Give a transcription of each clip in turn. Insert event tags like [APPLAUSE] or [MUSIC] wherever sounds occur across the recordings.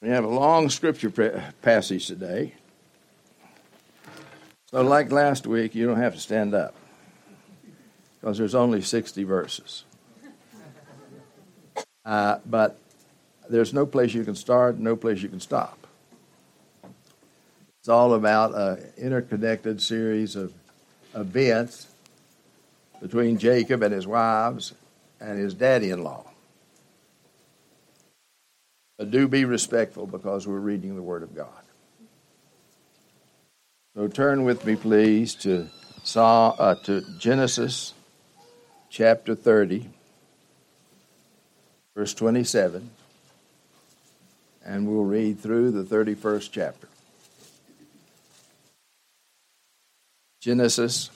We have a long scripture passage today. So, like last week, you don't have to stand up because there's only 60 verses. Uh, but there's no place you can start, no place you can stop. It's all about an interconnected series of events between Jacob and his wives and his daddy in law. But do be respectful because we're reading the Word of God. So turn with me, please, to, Psalm, uh, to Genesis chapter 30, verse 27, and we'll read through the 31st chapter. Genesis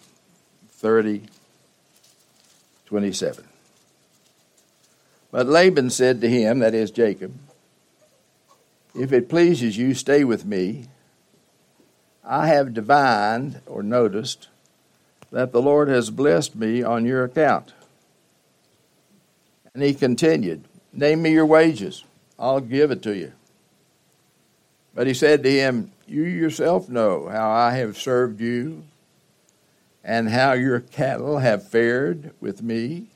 30, 27. But Laban said to him, that is Jacob, if it pleases you, stay with me. I have divined or noticed that the Lord has blessed me on your account. And he continued, Name me your wages, I'll give it to you. But he said to him, You yourself know how I have served you, and how your cattle have fared with me.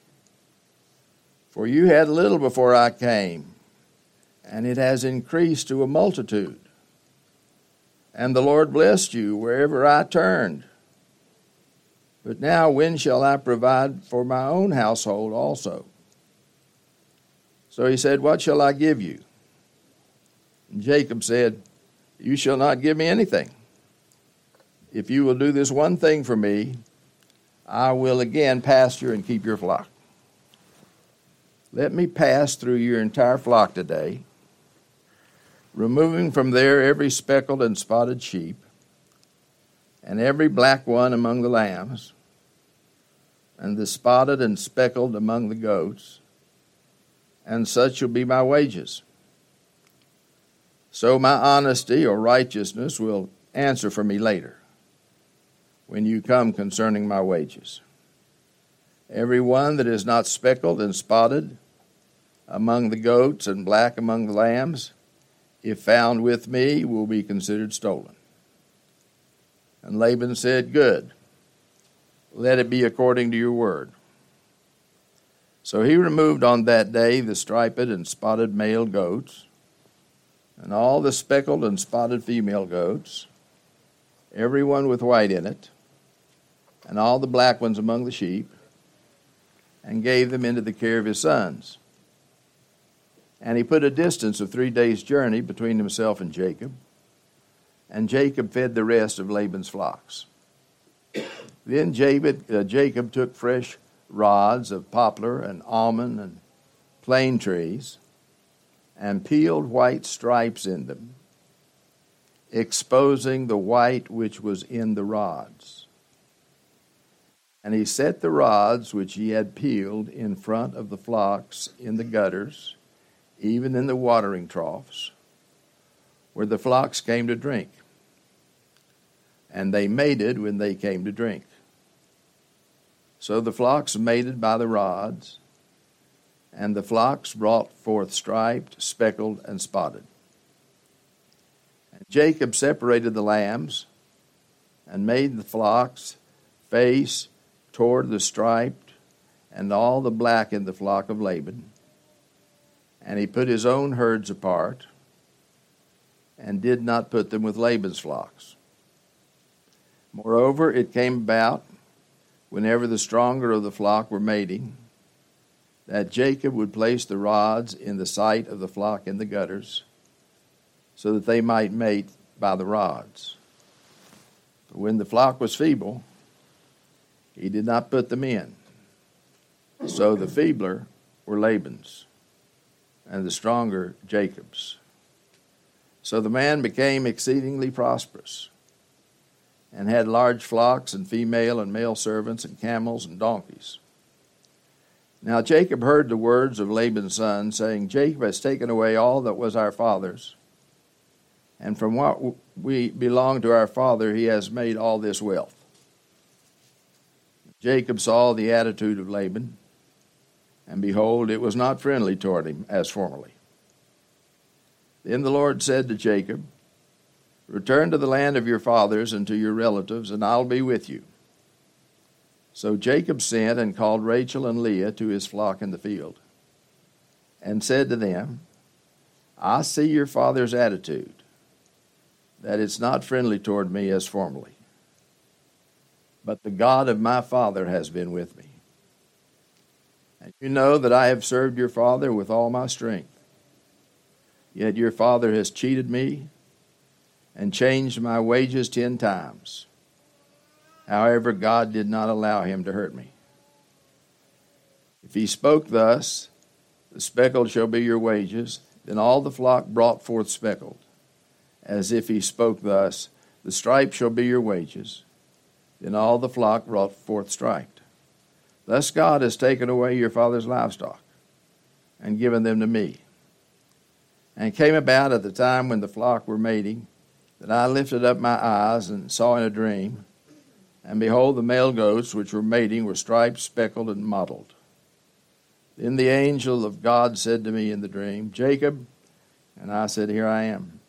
For you had little before I came and it has increased to a multitude. And the Lord blessed you wherever I turned. But now, when shall I provide for my own household also? So he said, What shall I give you? And Jacob said, You shall not give me anything. If you will do this one thing for me, I will again pasture and keep your flock. Let me pass through your entire flock today removing from there every speckled and spotted sheep, and every black one among the lambs, and the spotted and speckled among the goats, and such shall be my wages. So my honesty or righteousness will answer for me later, when you come concerning my wages. Every one that is not speckled and spotted among the goats and black among the lambs, if found with me, will be considered stolen. And Laban said, Good. Let it be according to your word. So he removed on that day the striped and spotted male goats, and all the speckled and spotted female goats, every one with white in it, and all the black ones among the sheep, and gave them into the care of his sons. And he put a distance of three days' journey between himself and Jacob. And Jacob fed the rest of Laban's flocks. Then Jacob, uh, Jacob took fresh rods of poplar and almond and plane trees and peeled white stripes in them, exposing the white which was in the rods. And he set the rods which he had peeled in front of the flocks in the gutters even in the watering troughs, where the flocks came to drink. And they mated when they came to drink. So the flocks mated by the rods, and the flocks brought forth striped, speckled, and spotted. And Jacob separated the lambs and made the flocks face toward the striped and all the black in the flock of Laban and he put his own herds apart and did not put them with Laban's flocks. Moreover, it came about, whenever the stronger of the flock were mating, that Jacob would place the rods in the sight of the flock in the gutters, so that they might mate by the rods. But when the flock was feeble, he did not put them in. So the feebler were Laban's and the stronger Jacob's. So the man became exceedingly prosperous and had large flocks and female and male servants and camels and donkeys. Now Jacob heard the words of Laban's son, saying, Jacob has taken away all that was our father's, and from what we belong to our father, he has made all this wealth. Jacob saw the attitude of Laban and behold, it was not friendly toward him as formerly. Then the Lord said to Jacob, Return to the land of your fathers and to your relatives, and I'll be with you. So Jacob sent and called Rachel and Leah to his flock in the field, and said to them, I see your father's attitude, that it's not friendly toward me as formerly. But the God of my father has been with me. And you know that I have served your father with all my strength. Yet your father has cheated me and changed my wages ten times. However, God did not allow him to hurt me. If he spoke thus, the speckled shall be your wages, then all the flock brought forth speckled. As if he spoke thus, the stripe shall be your wages, then all the flock brought forth striped. Thus God has taken away your father's livestock and given them to me. And it came about at the time when the flock were mating that I lifted up my eyes and saw in a dream, and behold, the male goats which were mating were striped, speckled, and mottled. Then the angel of God said to me in the dream, Jacob, and I said, Here I am.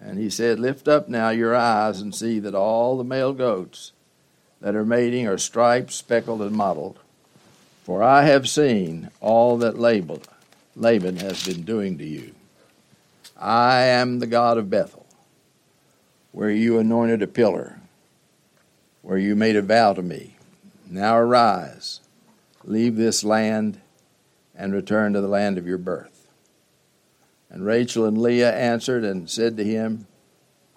And he said, Lift up now your eyes and see that all the male goats that are mating are striped, speckled, and mottled. For I have seen all that Laban has been doing to you. I am the God of Bethel, where you anointed a pillar, where you made a vow to me. Now arise, leave this land, and return to the land of your birth. And Rachel and Leah answered and said to him,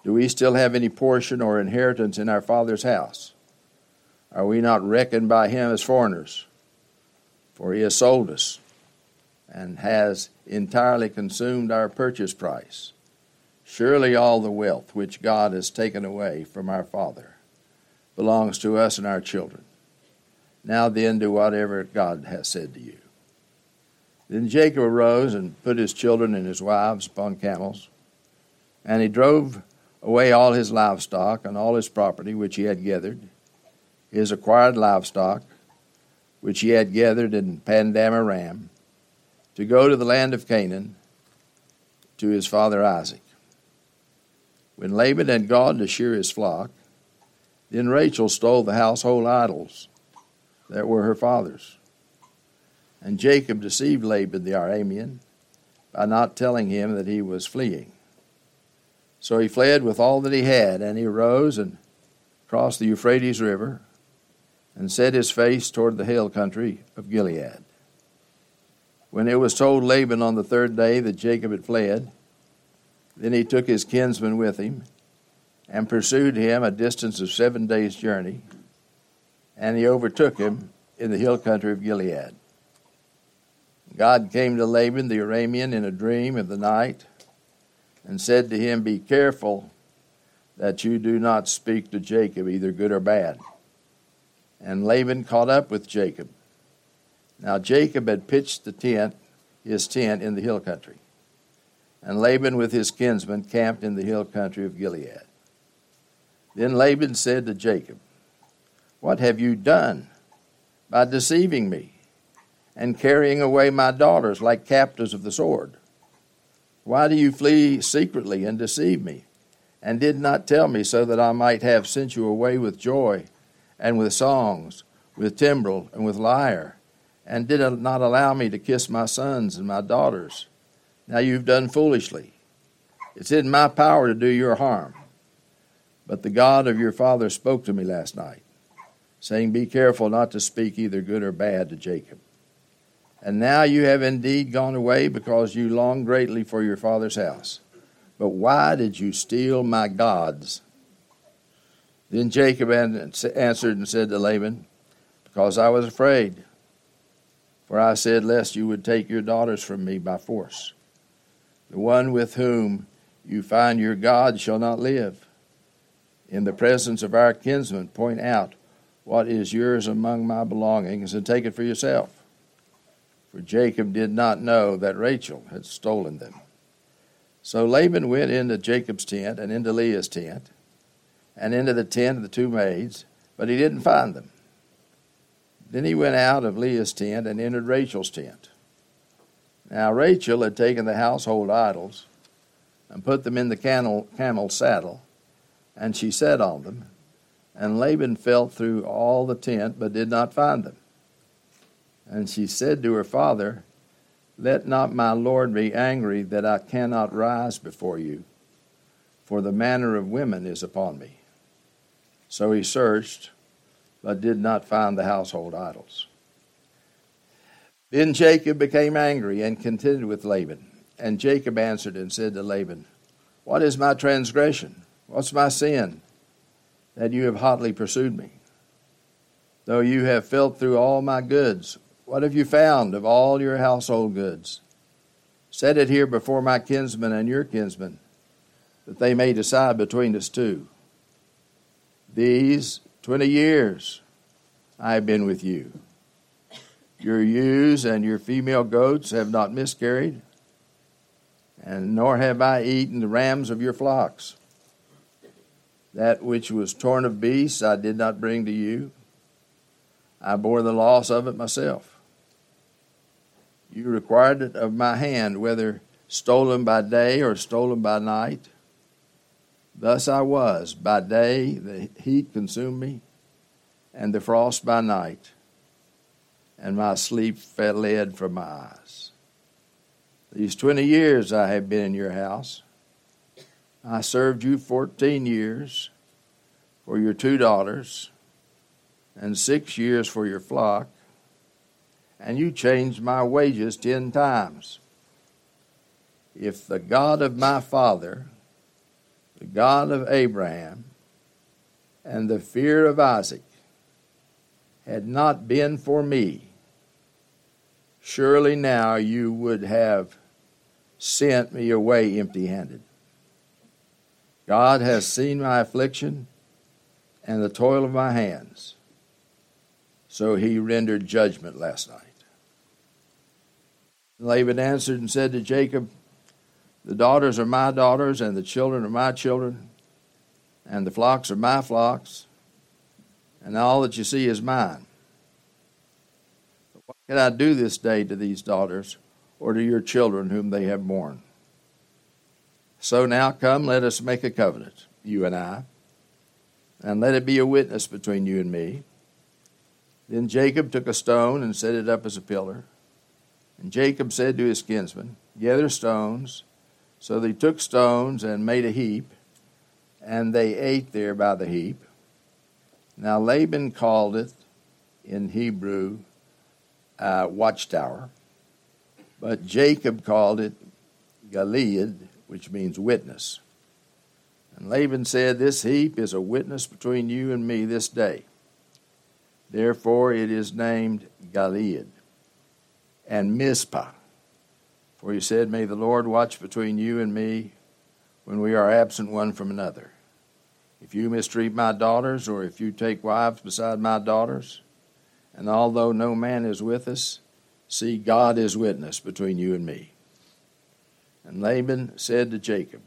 Do we still have any portion or inheritance in our father's house? Are we not reckoned by him as foreigners? For he has sold us and has entirely consumed our purchase price. Surely all the wealth which God has taken away from our Father belongs to us and our children. Now then, do whatever God has said to you. Then Jacob arose and put his children and his wives upon camels, and he drove away all his livestock and all his property which he had gathered, his acquired livestock which he had gathered in Padan Aram, to go to the land of Canaan to his father Isaac. When Laban had gone to shear his flock, then Rachel stole the household idols that were her father's. And Jacob deceived Laban the Aramean by not telling him that he was fleeing. So he fled with all that he had, and he arose and crossed the Euphrates River and set his face toward the hill country of Gilead. When it was told Laban on the third day that Jacob had fled, then he took his kinsman with him and pursued him a distance of seven days' journey, and he overtook him in the hill country of Gilead. God came to Laban the Aramean in a dream of the night and said to him, Be careful that you do not speak to Jacob, either good or bad. And Laban caught up with Jacob now Jacob had pitched the tent, his tent in the hill country, and Laban with his kinsmen camped in the hill country of Gilead. Then Laban said to Jacob, What have you done by deceiving me and carrying away my daughters like captives of the sword? Why do you flee secretly and deceive me, and did not tell me so that I might have sent you away with joy and with songs, with timbrel and with lyre? and did not allow me to kiss my sons and my daughters. Now you've done foolishly. It's in my power to do your harm. But the God of your father spoke to me last night, saying, Be careful not to speak either good or bad to Jacob. And now you have indeed gone away because you long greatly for your father's house. But why did you steal my gods? Then Jacob answered and said to Laban, Because I was afraid for I said, Lest you would take your daughters from me by force. The one with whom you find your God shall not live. In the presence of our kinsmen, point out what is yours among my belongings and take it for yourself. For Jacob did not know that Rachel had stolen them. So Laban went into Jacob's tent and into Leah's tent and into the tent of the two maids, but he didn't find them. Then he went out of Leah's tent and entered Rachel's tent. Now Rachel had taken the household idols and put them in the camel, camel saddle, and she sat on them. And Laban felt through all the tent, but did not find them. And she said to her father, Let not my Lord be angry that I cannot rise before you, for the manner of women is upon me. So he searched, but did not find the household idols. Then Jacob became angry and contended with Laban. And Jacob answered and said to Laban, What is my transgression? What's my sin? That you have hotly pursued me. Though you have felt through all my goods, what have you found of all your household goods? Set it here before my kinsmen and your kinsmen, that they may decide between us two. These twenty years I have been with you. Your ewes and your female goats have not miscarried, and nor have I eaten the rams of your flocks. That which was torn of beasts I did not bring to you. I bore the loss of it myself. You required it of my hand, whether stolen by day or stolen by night. Thus I was. By day the heat consumed me, and the frost by night, and my sleep fled from my eyes. These twenty years I have been in your house. I served you fourteen years for your two daughters, and six years for your flock, and you changed my wages ten times. If the God of my father, the God of Abraham, and the fear of Isaac had not been for me, surely now you would have sent me away empty handed. God has seen my affliction and the toil of my hands. So he rendered judgment last night. Laban answered and said to Jacob, The daughters are my daughters, and the children are my children, and the flocks are my flocks, and all that you see is mine. But what can I do this day to these daughters, or to your children whom they have borne? So now come, let us make a covenant, you and I, and let it be a witness between you and me. Then Jacob took a stone and set it up as a pillar. And Jacob said to his kinsmen, Gather stones. So they took stones and made a heap, and they ate there by the heap. Now Laban called it in Hebrew uh, watchtower, but Jacob called it Gilead, which means witness. And Laban said, This heap is a witness between you and me this day. Therefore it is named Gilead and Mizpah. For he said, May the Lord watch between you and me when we are absent one from another. If you mistreat my daughters, or if you take wives beside my daughters, and although no man is with us, see, God is witness between you and me. And Laban said to Jacob,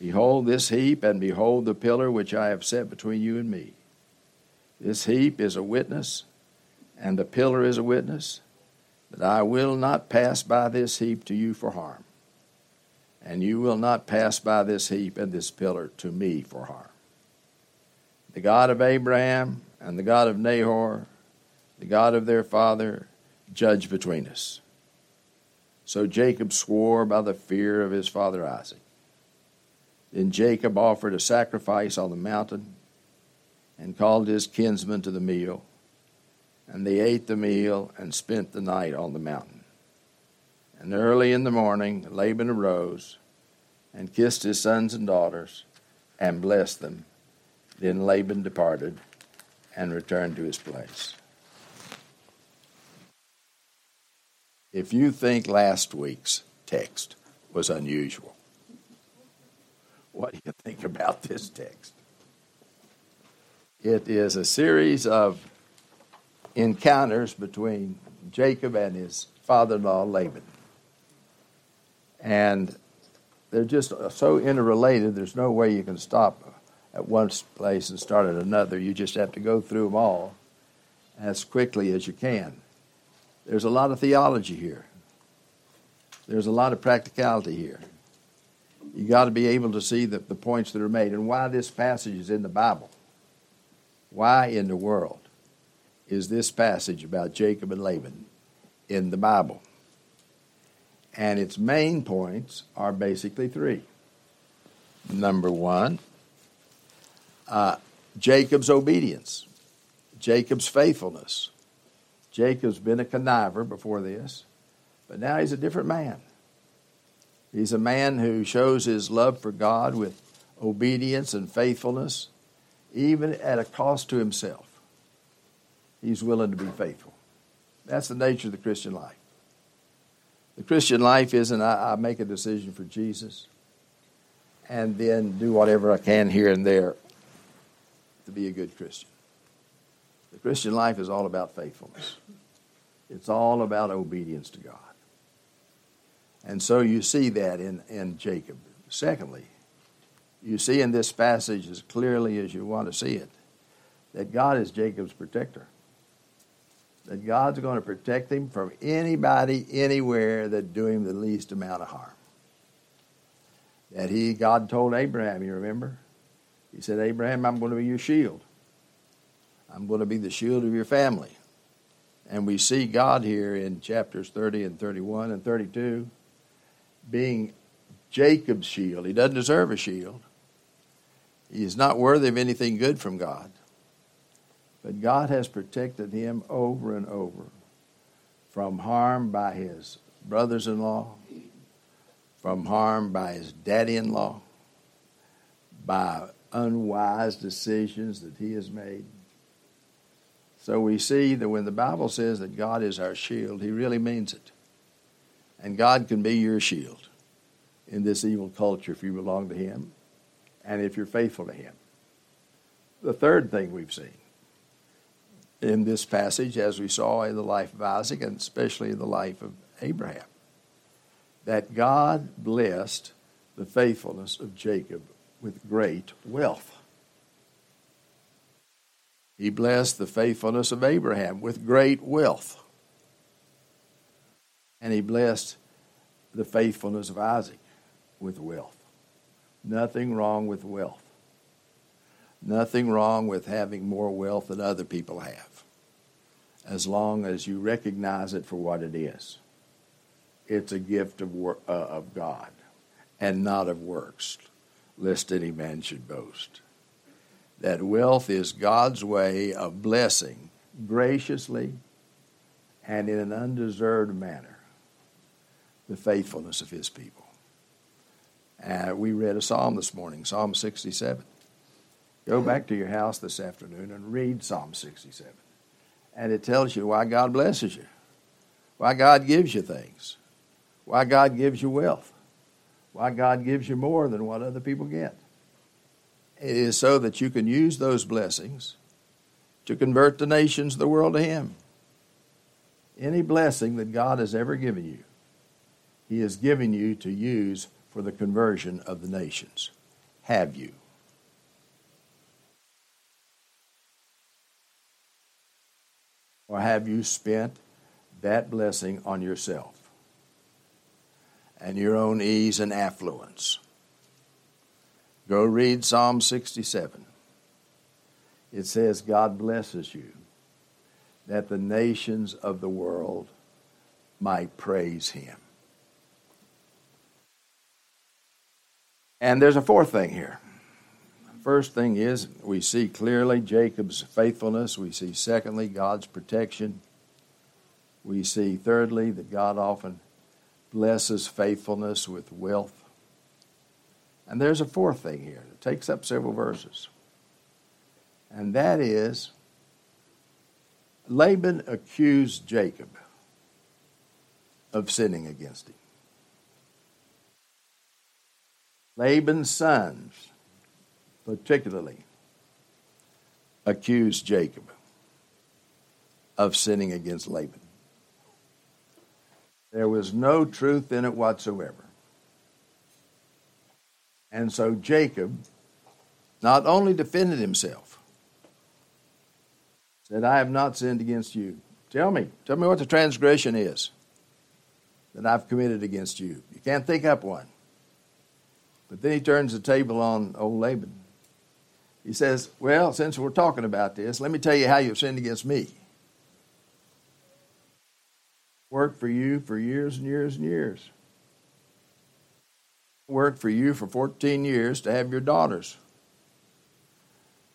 Behold this heap, and behold the pillar which I have set between you and me. This heap is a witness, and the pillar is a witness I will not pass by this heap to you for harm, and you will not pass by this heap and this pillar to me for harm. The God of Abraham and the God of Nahor, the God of their father, judge between us. So Jacob swore by the fear of his father Isaac. Then Jacob offered a sacrifice on the mountain and called his kinsmen to the meal and they ate the meal and spent the night on the mountain. And early in the morning, Laban arose and kissed his sons and daughters and blessed them. Then Laban departed and returned to his place. If you think last week's text was unusual, what do you think about this text? It is a series of encounters between Jacob and his father in law Laban. And they're just so interrelated, there's no way you can stop at one place and start at another. You just have to go through them all as quickly as you can. There's a lot of theology here, there's a lot of practicality here. You got to be able to see the, the points that are made and why this passage is in the Bible. Why in the world is this passage about Jacob and Laban in the Bible? And its main points are basically three. Number one, uh, Jacob's obedience, Jacob's faithfulness. Jacob's been a conniver before this, but now he's a different man. He's a man who shows his love for God with obedience and faithfulness, even at a cost to himself. He's willing to be faithful. That's the nature of the Christian life. The Christian life isn't I, I make a decision for Jesus and then do whatever I can here and there to be a good Christian. The Christian life is all about faithfulness. It's all about obedience to God. And so you see that in, in Jacob. Secondly, you see in this passage as clearly as you want to see it that God is Jacob's protector. That God's going to protect him from anybody, anywhere that do him the least amount of harm. That he, God told Abraham, you remember? He said, Abraham, I'm going to be your shield. I'm going to be the shield of your family. And we see God here in chapters 30 and 31 and 32 being Jacob's shield. He doesn't deserve a shield. He is not worthy of anything good from God. But God has protected him over and over from harm by his brothers in law, from harm by his daddy in law, by unwise decisions that he has made. So we see that when the Bible says that God is our shield, he really means it. And God can be your shield in this evil culture if you belong to Him and if you're faithful to Him. The third thing we've seen in this passage, as we saw in the life of Isaac and especially in the life of Abraham, that God blessed the faithfulness of Jacob with great wealth. He blessed the faithfulness of Abraham with great wealth and he blessed the faithfulness of Isaac with wealth. Nothing wrong with wealth. Nothing wrong with having more wealth than other people have, as long as you recognize it for what it is. It's a gift of, uh, of God and not of works, lest any man should boast. That wealth is God's way of blessing graciously and in an undeserved manner the faithfulness of his people. Uh, we read a psalm this morning, Psalm 67. Go back to your house this afternoon and read Psalm 67. And it tells you why God blesses you, why God gives you things, why God gives you wealth, why God gives you more than what other people get. It is so that you can use those blessings to convert the nations of the world to Him. Any blessing that God has ever given you he has given you to use for the conversion of the nations. Have you? Or have you spent that blessing on yourself and your own ease and affluence? Go read Psalm 67. It says, God blesses you that the nations of the world might praise him. And there's a fourth thing here. First thing is we see clearly Jacob's faithfulness. We see, secondly, God's protection. We see, thirdly, that God often blesses faithfulness with wealth. And there's a fourth thing here that takes up several verses. And that is Laban accused Jacob of sinning against him. Laban's sons, particularly, accused Jacob of sinning against Laban. There was no truth in it whatsoever. And so Jacob not only defended himself, said, I have not sinned against you. Tell me, tell me what the transgression is that I've committed against you. You can't think up one. But then he turns the table on old Laban. He says, Well, since we're talking about this, let me tell you how you've sinned against me. Worked for you for years and years and years. Worked for you for 14 years to have your daughters.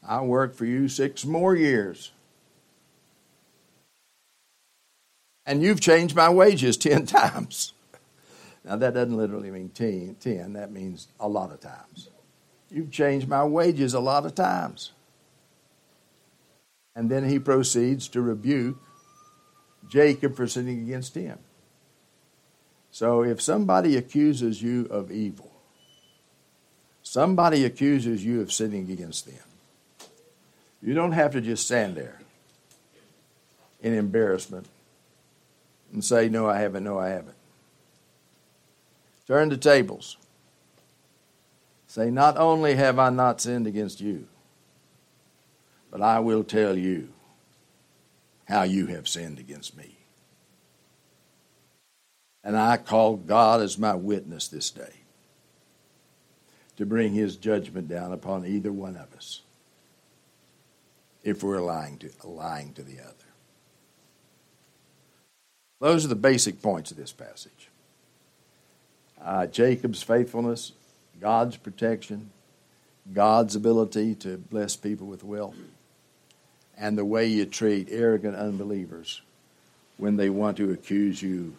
I worked for you six more years. And you've changed my wages [LAUGHS] 10 times. Now, that doesn't literally mean 10, 10, that means a lot of times. You've changed my wages a lot of times. And then he proceeds to rebuke Jacob for sinning against him. So if somebody accuses you of evil, somebody accuses you of sinning against them, you don't have to just stand there in embarrassment and say, No, I haven't, no, I haven't. Turn the tables. Say, Not only have I not sinned against you, but I will tell you how you have sinned against me. And I call God as my witness this day to bring his judgment down upon either one of us if we're lying to, lying to the other. Those are the basic points of this passage uh, Jacob's faithfulness, God's protection, God's ability to bless people with wealth, and the way you treat arrogant unbelievers when they want to accuse you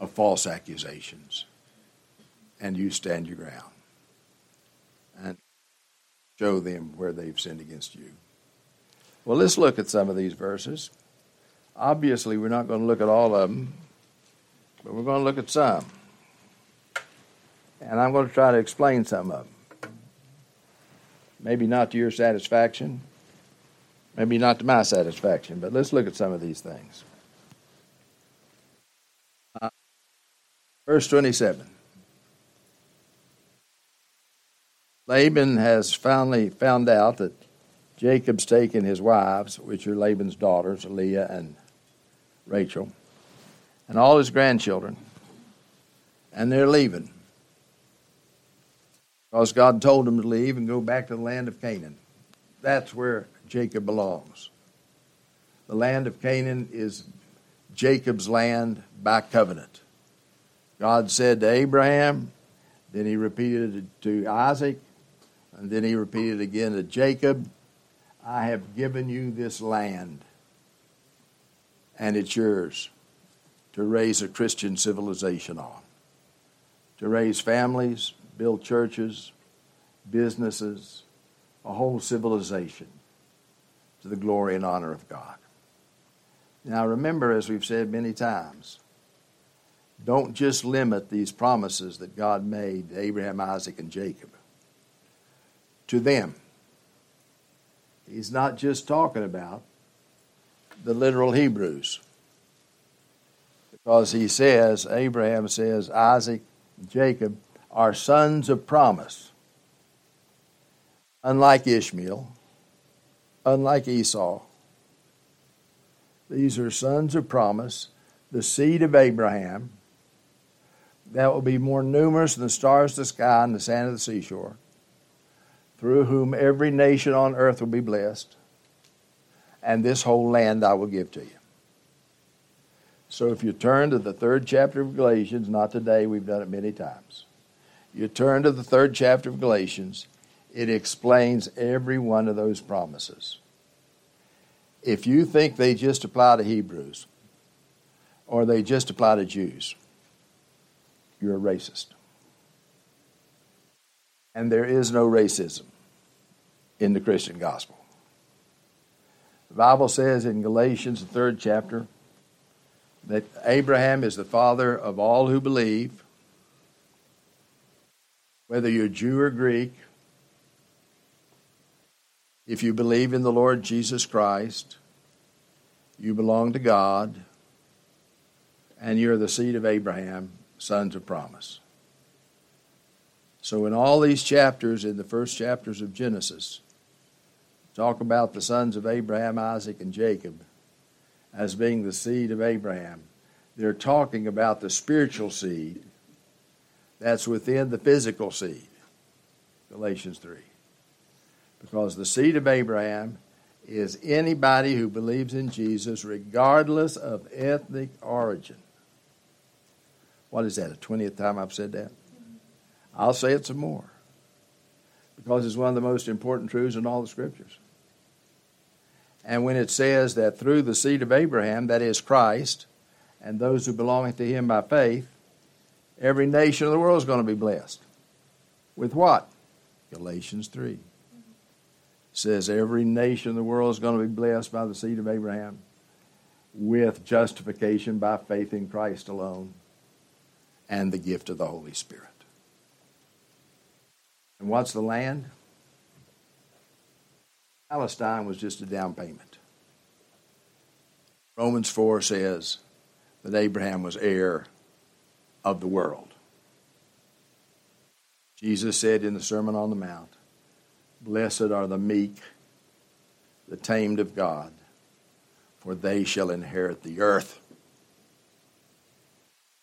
of false accusations and you stand your ground and show them where they've sinned against you. Well, let's look at some of these verses. Obviously, we're not going to look at all of them, but we're going to look at some and I'm going to try to explain some of them. Maybe not to your satisfaction, maybe not to my satisfaction, but let's look at some of these things. Uh, verse 27. Laban has finally found out that Jacob's taken his wives, which are Laban's daughters, Leah and Rachel, and all his grandchildren, and they're leaving because God told him to leave and go back to the land of Canaan. That's where Jacob belongs. The land of Canaan is Jacob's land by covenant. God said to Abraham, then he repeated it to Isaac, and then he repeated again to Jacob I have given you this land, and it's yours to raise a Christian civilization on, to raise families, build churches, businesses, a whole civilization to the glory and honor of God. Now, remember, as we've said many times, don't just limit these promises that God made to Abraham, Isaac, and Jacob to them. He's not just talking about the literal Hebrews. Because he says, Abraham says, Isaac, Jacob, are sons of promise. Unlike Ishmael, unlike Esau, these are sons of promise, the seed of Abraham, that will be more numerous than the stars of the sky and the sand of the seashore, through whom every nation on earth will be blessed, and this whole land I will give to you. So if you turn to the third chapter of Galatians, not today, we've done it many times you turn to the third chapter of Galatians, it explains every one of those promises. If you think they just apply to Hebrews or they just apply to Jews, you're a racist. And there is no racism in the Christian gospel. The Bible says in Galatians, the third chapter, that Abraham is the father of all who believe whether you're Jew or Greek, if you believe in the Lord Jesus Christ, you belong to God, and you're the seed of Abraham, sons of promise. So, in all these chapters, in the first chapters of Genesis, talk about the sons of Abraham, Isaac, and Jacob as being the seed of Abraham. They're talking about the spiritual seed that's within the physical seed. Galatians 3. Because the seed of Abraham is anybody who believes in Jesus, regardless of ethnic origin. What is that, a 20th time I've said that? I'll say it some more. Because it's one of the most important truths in all the scriptures. And when it says that through the seed of Abraham, that is Christ, and those who belong to him by faith, every nation of the world is going to be blessed. With what? Galatians 3. It says every nation of the world is going to be blessed by the seed of Abraham with justification by faith in Christ alone and the gift of the Holy Spirit. And what's the land? Palestine was just a down payment. Romans 4 says that Abraham was heir of the world. Jesus said in the Sermon on the Mount, Blessed are the meek, the tamed of God, for they shall inherit the earth.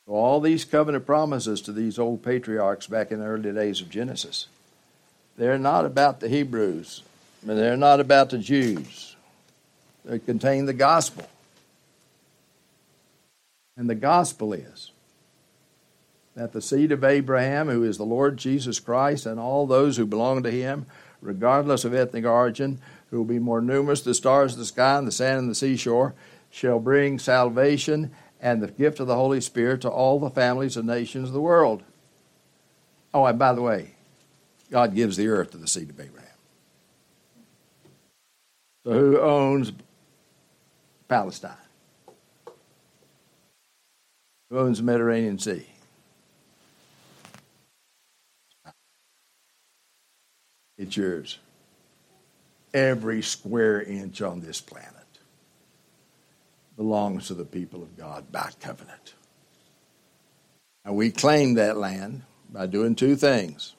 So all these covenant promises to these old patriarchs back in the early days of Genesis, they're not about the Hebrews and they're not about the Jews. They contain the gospel. And the gospel is that the seed of Abraham, who is the Lord Jesus Christ, and all those who belong to him, regardless of ethnic origin, who will be more numerous than the stars of the sky and the sand and the seashore, shall bring salvation and the gift of the Holy Spirit to all the families and nations of the world. Oh, and by the way, God gives the earth to the seed of Abraham. So who owns Palestine? Who owns the Mediterranean Sea? It's yours. Every square inch on this planet belongs to the people of God by covenant. And we claim that land by doing two things.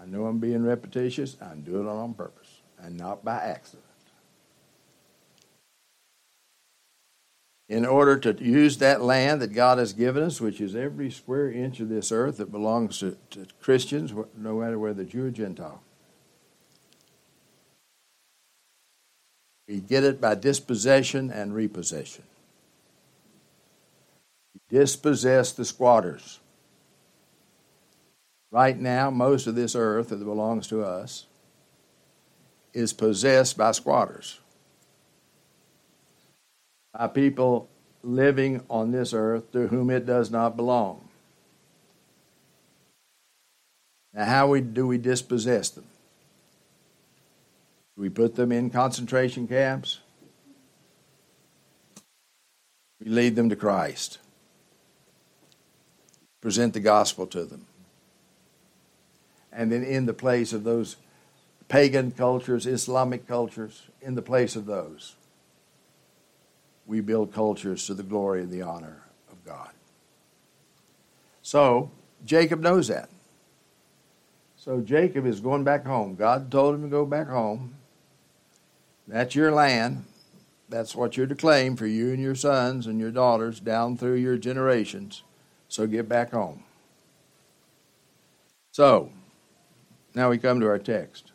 I know I'm being repetitious, I'm doing it on purpose and not by accident. In order to use that land that God has given us, which is every square inch of this earth that belongs to, to Christians, no matter whether Jew or Gentile. We get it by dispossession and repossession. We dispossess the squatters. Right now, most of this earth that belongs to us is possessed by squatters, by people living on this earth to whom it does not belong. Now, how we, do we dispossess them? Do we put them in concentration camps? We lead them to Christ. Present the gospel to them. And then, in the place of those pagan cultures, Islamic cultures, in the place of those. We build cultures to the glory and the honor of God. So, Jacob knows that. So, Jacob is going back home. God told him to go back home. That's your land. That's what you're to claim for you and your sons and your daughters down through your generations. So, get back home. So, now we come to our text.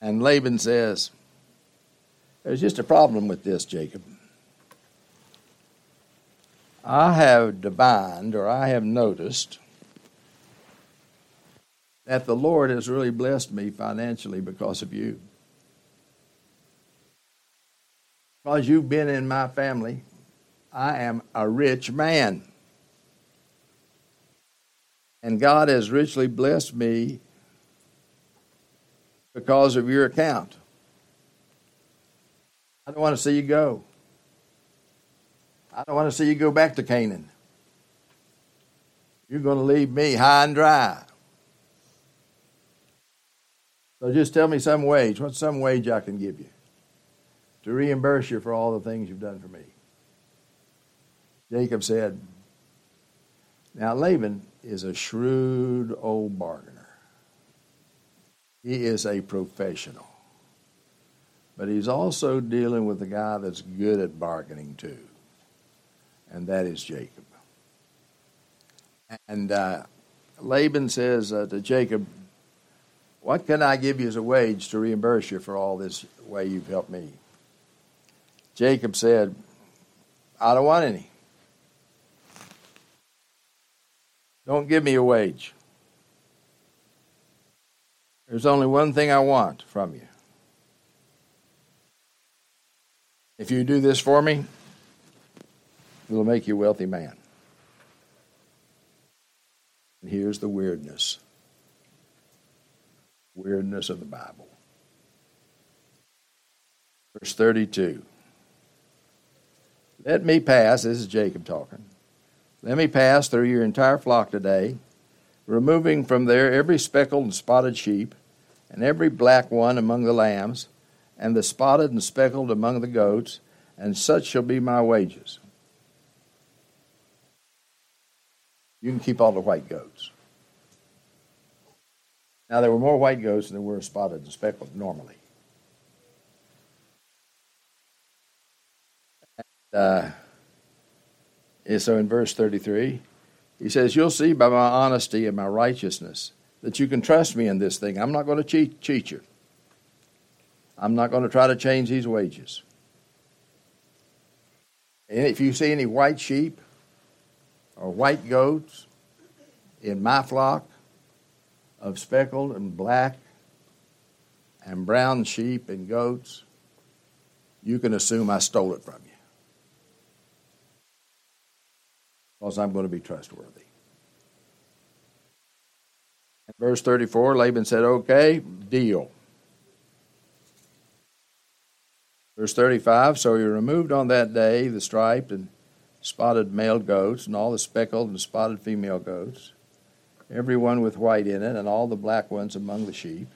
And Laban says, There's just a problem with this, Jacob. I have divined or I have noticed that the Lord has really blessed me financially because of you. Because you've been in my family, I am a rich man. And God has richly blessed me because of your account. I don't want to see you go. I don't want to see you go back to Canaan. You're going to leave me high and dry. So just tell me some wage. What's some wage I can give you to reimburse you for all the things you've done for me? Jacob said, Now Laban is a shrewd old bargainer. He is a professional. But he's also dealing with a guy that's good at bargaining too, and that is Jacob. And uh, Laban says uh, to Jacob, What can I give you as a wage to reimburse you for all this way you've helped me? Jacob said, I don't want any. Don't give me a wage. There's only one thing I want from you. If you do this for me, it'll make you a wealthy man. And here's the weirdness weirdness of the Bible. Verse 32. Let me pass, this is Jacob talking. Let me pass through your entire flock today, removing from there every speckled and spotted sheep, and every black one among the lambs, and the spotted and speckled among the goats, and such shall be my wages. You can keep all the white goats. Now, there were more white goats than there were spotted and speckled normally. And, uh, so in verse 33, he says, You'll see by my honesty and my righteousness that you can trust me in this thing. I'm not going to cheat, cheat you. I'm not going to try to change these wages. And if you see any white sheep or white goats in my flock of speckled and black and brown sheep and goats, you can assume I stole it from you. Because I'm going to be trustworthy. Verse 34, Laban said, Okay, deal. Verse 35 So he removed on that day the striped and spotted male goats, and all the speckled and spotted female goats, every one with white in it, and all the black ones among the sheep,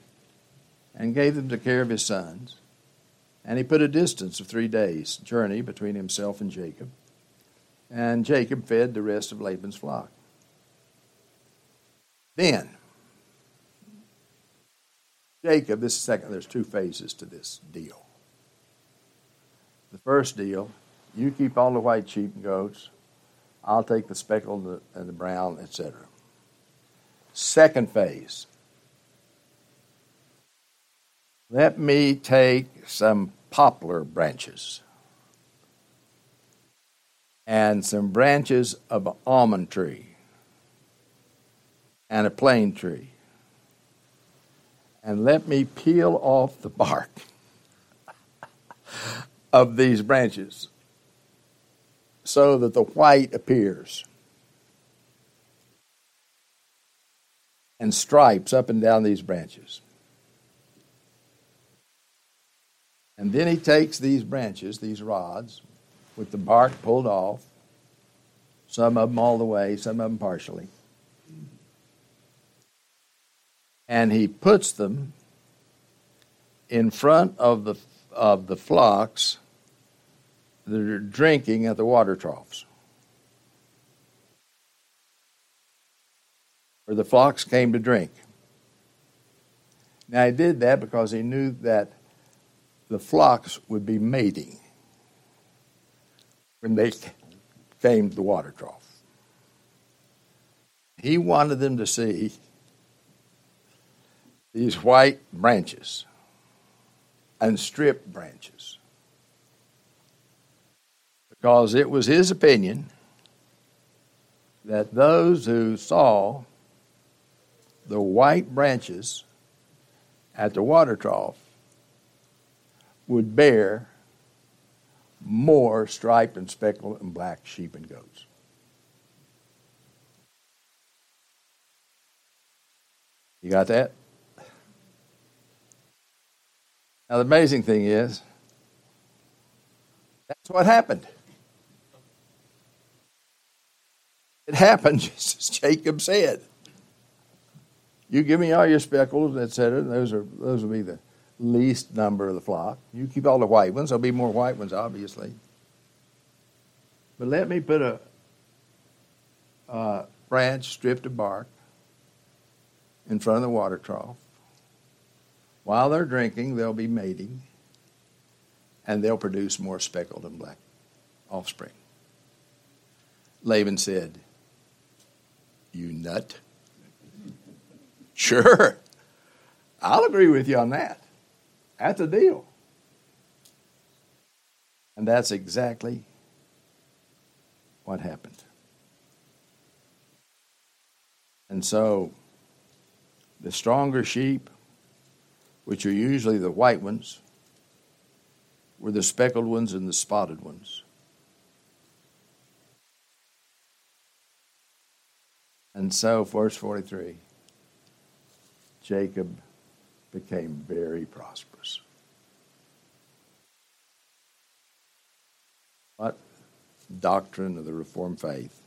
and gave them to care of his sons. And he put a distance of three days' journey between himself and Jacob. And Jacob fed the rest of Laban's flock. Then, Jacob, this is second, there's two phases to this deal. The first deal, you keep all the white sheep and goats, I'll take the speckled and the brown, etc. Second phase, let me take some poplar branches and some branches of an almond tree and a plane tree. And let me peel off the bark [LAUGHS] of these branches so that the white appears. And stripes up and down these branches. And then he takes these branches, these rods, with the bark pulled off, some of them all the way, some of them partially. And he puts them in front of the, of the flocks are drinking at the water troughs. Where the flocks came to drink. Now, he did that because he knew that the flocks would be mating when they came to the water trough. He wanted them to see these white branches and stripped branches because it was his opinion that those who saw the white branches at the water trough would bear more striped and speckled and black sheep and goats. You got that? Now, the amazing thing is, that's what happened. It happened [LAUGHS] just as Jacob said. You give me all your speckles, etc. Those are those will be the least number of the flock. You keep all the white ones. There'll be more white ones, obviously. But let me put a, a branch stripped of bark in front of the water trough. While they're drinking, they'll be mating, and they'll produce more speckled and black offspring. Laban said, You nut. Sure. I'll agree with you on that. That's a deal. And that's exactly what happened. And so the stronger sheep, which are usually the white ones, were the speckled ones and the spotted ones. And so, verse 43 Jacob became very prosperous. What doctrine of the Reformed faith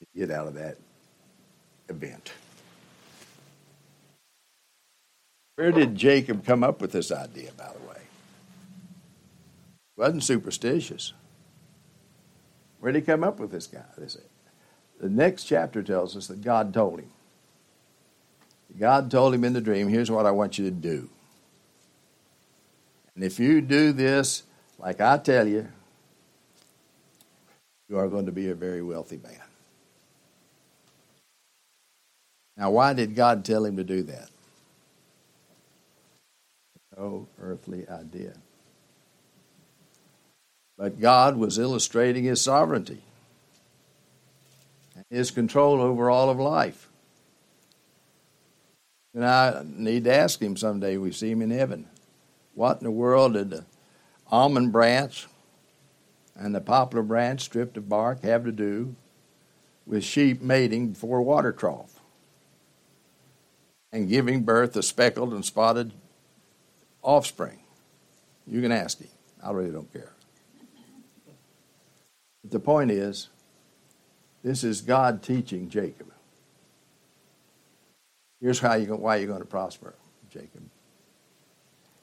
you get out of that event? Where did Jacob come up with this idea, by the way? Wasn't superstitious. Where did he come up with this guy? This, the next chapter tells us that God told him. God told him in the dream, here's what I want you to do. And if you do this, like I tell you, you are going to be a very wealthy man. Now, why did God tell him to do that? no earthly idea. But God was illustrating his sovereignty his control over all of life. And I need to ask him someday, we see him in heaven. What in the world did the almond branch and the poplar branch stripped of bark have to do with sheep mating before a water trough and giving birth to speckled and spotted offspring. You can ask him. I really don't care. But the point is, this is God teaching Jacob. Here's how you why you're going to prosper, Jacob.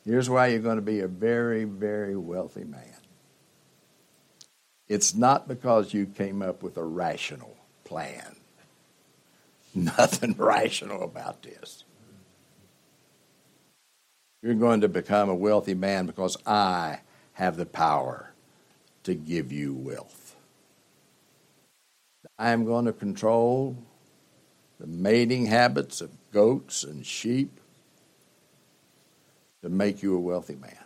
Here's why you're going to be a very, very wealthy man. It's not because you came up with a rational plan. [LAUGHS] Nothing rational about this. You're going to become a wealthy man because I have the power to give you wealth. I am going to control the mating habits of goats and sheep to make you a wealthy man.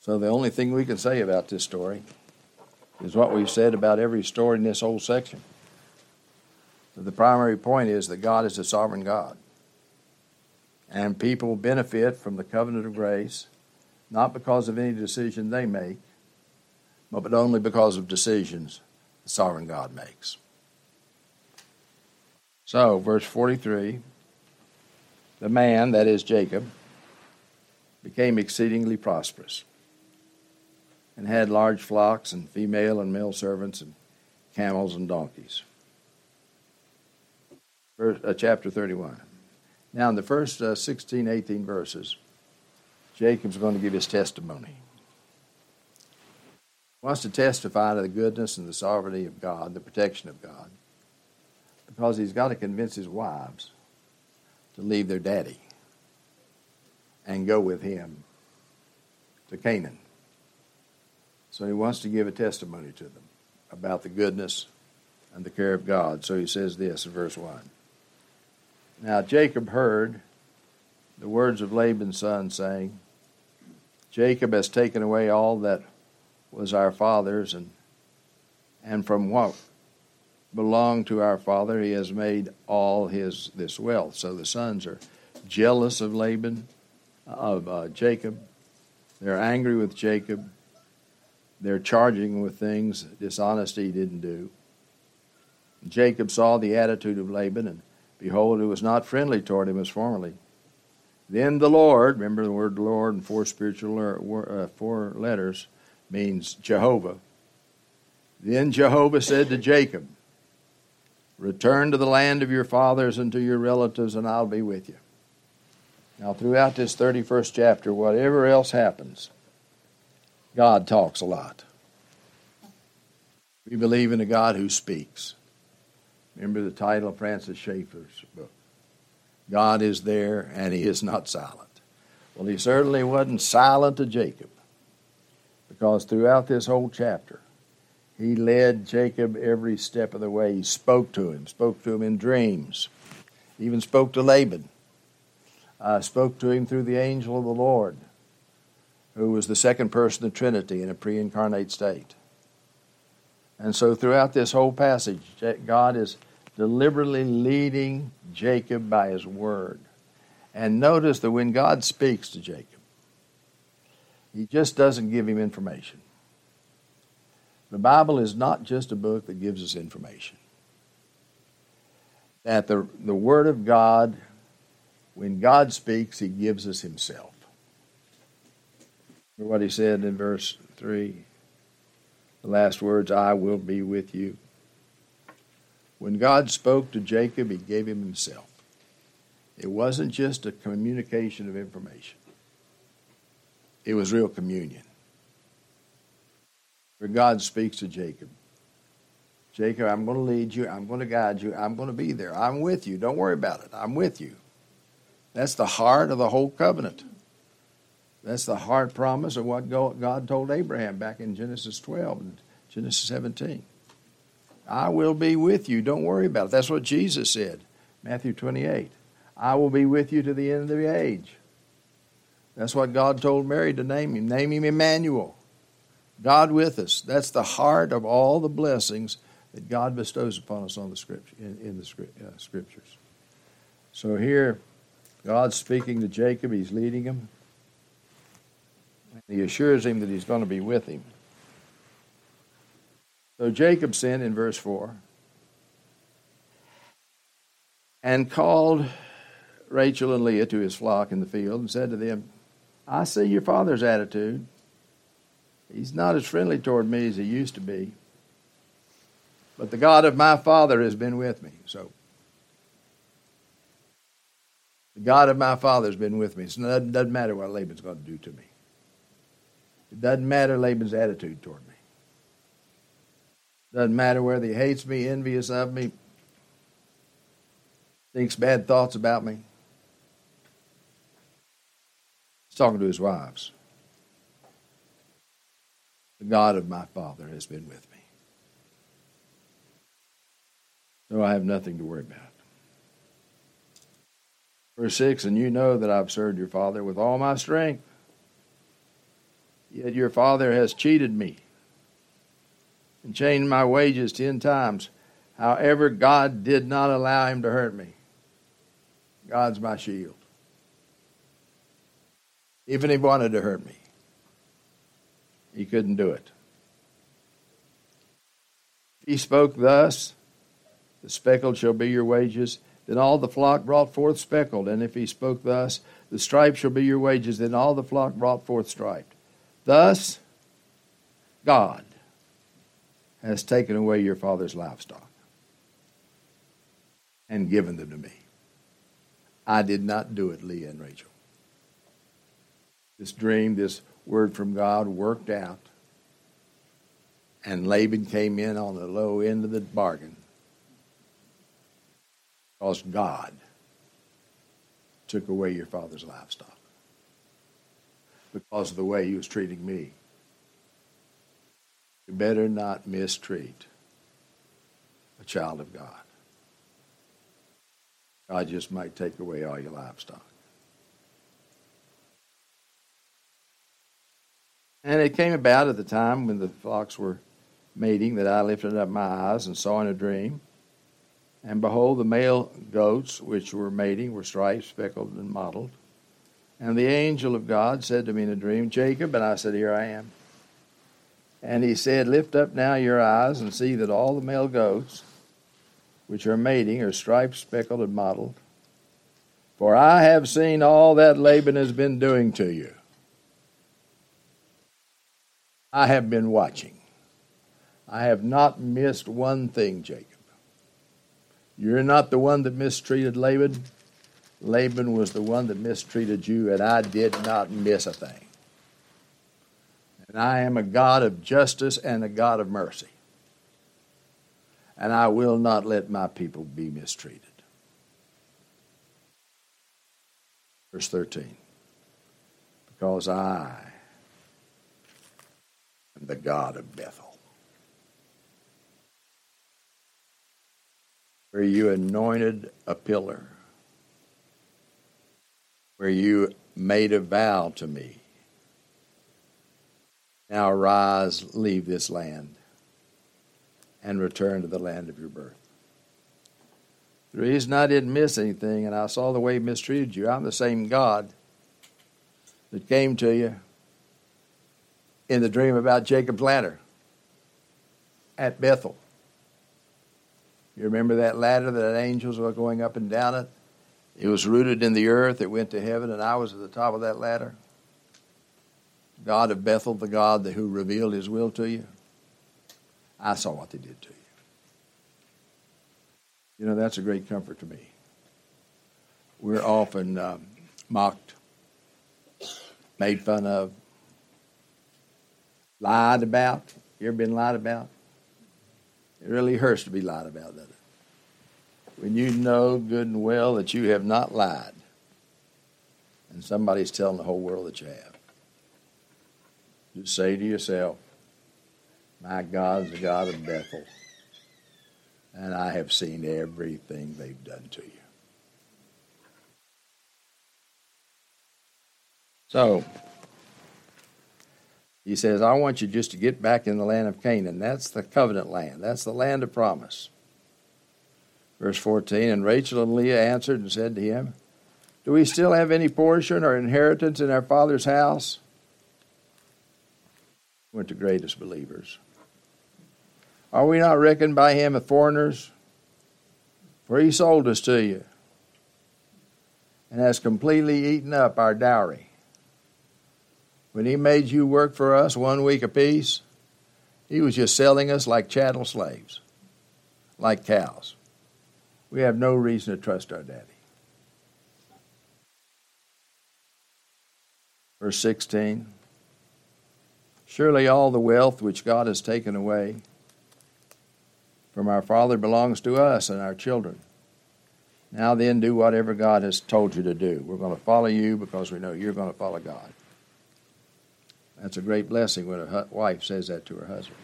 So the only thing we can say about this story is what we've said about every story in this whole section. The primary point is that God is a sovereign God. And people benefit from the covenant of grace, not because of any decision they make, but only because of decisions the sovereign God makes. So, verse 43 the man, that is Jacob, became exceedingly prosperous and had large flocks and female and male servants and camels and donkeys. Verse, uh, chapter 31. Now, in the first uh, 16, 18 verses, Jacob's going to give his testimony. Wants to testify to the goodness and the sovereignty of God, the protection of God, because he's got to convince his wives to leave their daddy and go with him to Canaan. So he wants to give a testimony to them about the goodness and the care of God. So he says this in verse 1. Now Jacob heard the words of Laban's son, saying, Jacob has taken away all that was our father's, and, and from what belonged to our father, he has made all his this wealth. So the sons are jealous of Laban, of uh, Jacob. They're angry with Jacob. They're charging with things dishonesty didn't do. Jacob saw the attitude of Laban and Behold, it was not friendly toward him as formerly. Then the Lord, remember the word Lord in four spiritual uh, four letters means Jehovah. Then Jehovah said to Jacob, Return to the land of your fathers and to your relatives, and I'll be with you. Now, throughout this 31st chapter, whatever else happens, God talks a lot. We believe in a God who speaks. Remember the title of Francis Schaeffer's book. God is there and he is not silent. Well, he certainly wasn't silent to Jacob because throughout this whole chapter, He led Jacob every step of the way. He spoke to him, spoke to him in dreams, even spoke to Laban, uh, spoke to him through the angel of the Lord, who was the second person of the Trinity in a pre incarnate state. And so, throughout this whole passage, God is deliberately leading Jacob by his word. And notice that when God speaks to Jacob, he just doesn't give him information. The Bible is not just a book that gives us information. That the, the Word of God, when God speaks, He gives us Himself. Remember what He said in verse 3? The last words, I will be with you. When God spoke to Jacob, He gave him Himself. It wasn't just a communication of information, it was real communion where God speaks to Jacob. Jacob, I'm going to lead you. I'm going to guide you. I'm going to be there. I'm with you. Don't worry about it. I'm with you. That's the heart of the whole covenant. That's the heart promise of what God told Abraham back in Genesis 12 and Genesis 17. I will be with you. Don't worry about it. That's what Jesus said, Matthew 28. I will be with you to the end of the age. That's what God told Mary to name him. Name him Emmanuel. God with us. That's the heart of all the blessings that God bestows upon us on the scripture, in, in the uh, scriptures. So here, God's speaking to Jacob. He's leading him. He assures him that he's going to be with him. So Jacob sinned in verse 4 and called Rachel and Leah to his flock in the field and said to them, I see your father's attitude He's not as friendly toward me as he used to be. But the God of my father has been with me. So, the God of my father has been with me. So it doesn't matter what Laban's going to do to me. It doesn't matter Laban's attitude toward me. It doesn't matter whether he hates me, envious of me, thinks bad thoughts about me. He's talking to his wives. The God of my father has been with me. So I have nothing to worry about. Verse 6 And you know that I've served your father with all my strength. Yet your father has cheated me and changed my wages ten times. However, God did not allow him to hurt me. God's my shield. Even if he wanted to hurt me. He couldn't do it. He spoke thus The speckled shall be your wages. Then all the flock brought forth speckled. And if he spoke thus, The striped shall be your wages. Then all the flock brought forth striped. Thus, God has taken away your father's livestock and given them to me. I did not do it, Leah and Rachel. This dream, this word from God worked out. And Laban came in on the low end of the bargain because God took away your father's livestock because of the way he was treating me. You better not mistreat a child of God. God just might take away all your livestock. And it came about at the time when the flocks were mating that I lifted up my eyes and saw in a dream. And behold, the male goats which were mating were striped, speckled, and mottled. And the angel of God said to me in a dream, Jacob, and I said, Here I am. And he said, Lift up now your eyes and see that all the male goats which are mating are striped, speckled, and mottled. For I have seen all that Laban has been doing to you. I have been watching. I have not missed one thing, Jacob. You're not the one that mistreated Laban. Laban was the one that mistreated you, and I did not miss a thing. And I am a God of justice and a God of mercy. And I will not let my people be mistreated. Verse 13. Because I the God of Bethel, where you anointed a pillar, where you made a vow to me. Now arise, leave this land, and return to the land of your birth. The reason I didn't miss anything and I saw the way he mistreated you, I'm the same God that came to you in the dream about Jacob's ladder at Bethel. You remember that ladder that angels were going up and down it? It was rooted in the earth, it went to heaven, and I was at the top of that ladder. God of Bethel, the God who revealed his will to you. I saw what they did to you. You know, that's a great comfort to me. We're often um, mocked, made fun of, lied about. You ever been lied about? It really hurts to be lied about, doesn't it? When you know good and well that you have not lied, and somebody's telling the whole world that you have. Just say to yourself, My God's the God of Bethel, and I have seen everything they've done to you. So, he says, I want you just to get back in the land of Canaan. That's the covenant land, that's the land of promise. Verse 14 And Rachel and Leah answered and said to him, Do we still have any portion or inheritance in our father's house? We're the greatest believers. Are we not reckoned by him as foreigners? For he sold us to you and has completely eaten up our dowry. When he made you work for us one week apiece, he was just selling us like chattel slaves, like cows. We have no reason to trust our daddy. Verse 16 Surely all the wealth which God has taken away from our Father belongs to us and our children. Now then, do whatever God has told you to do. We're going to follow you because we know you're going to follow God. That's a great blessing when a wife says that to her husband.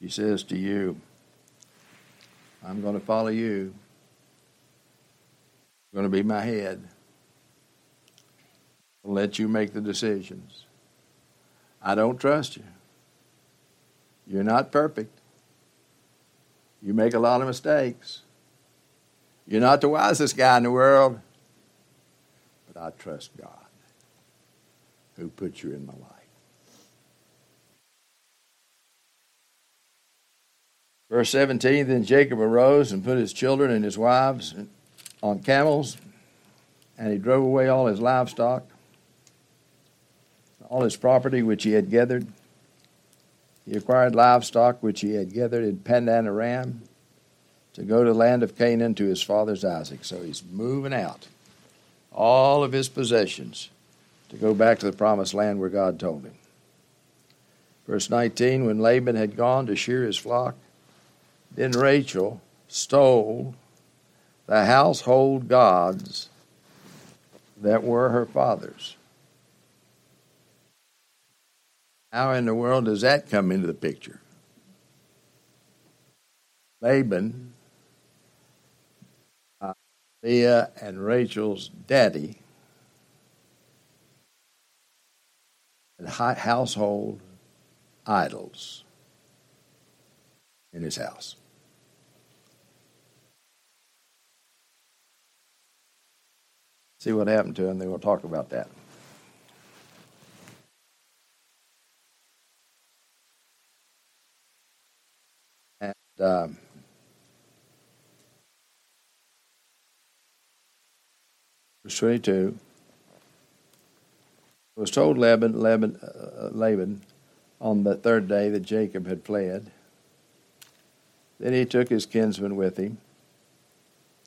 She says to you, I'm going to follow you. You're going to be my head. I'll let you make the decisions. I don't trust you. You're not perfect. You make a lot of mistakes. You're not the wisest guy in the world, but I trust God who put you in my life. Verse 17 Then Jacob arose and put his children and his wives on camels, and he drove away all his livestock, all his property which he had gathered. He acquired livestock which he had gathered in Paddan Aram to go to the land of Canaan to his father's Isaac. So he's moving out. All of his possessions to go back to the promised land where God told him. Verse 19 When Laban had gone to shear his flock, then Rachel stole the household gods that were her father's. How in the world does that come into the picture? Laban, uh, Leah, and Rachel's daddy and household idols in his house. See what happened to him, then we'll talk about that. And um, verse 22 was told Laban, Laban, uh, Laban on the third day that Jacob had fled. Then he took his kinsman with him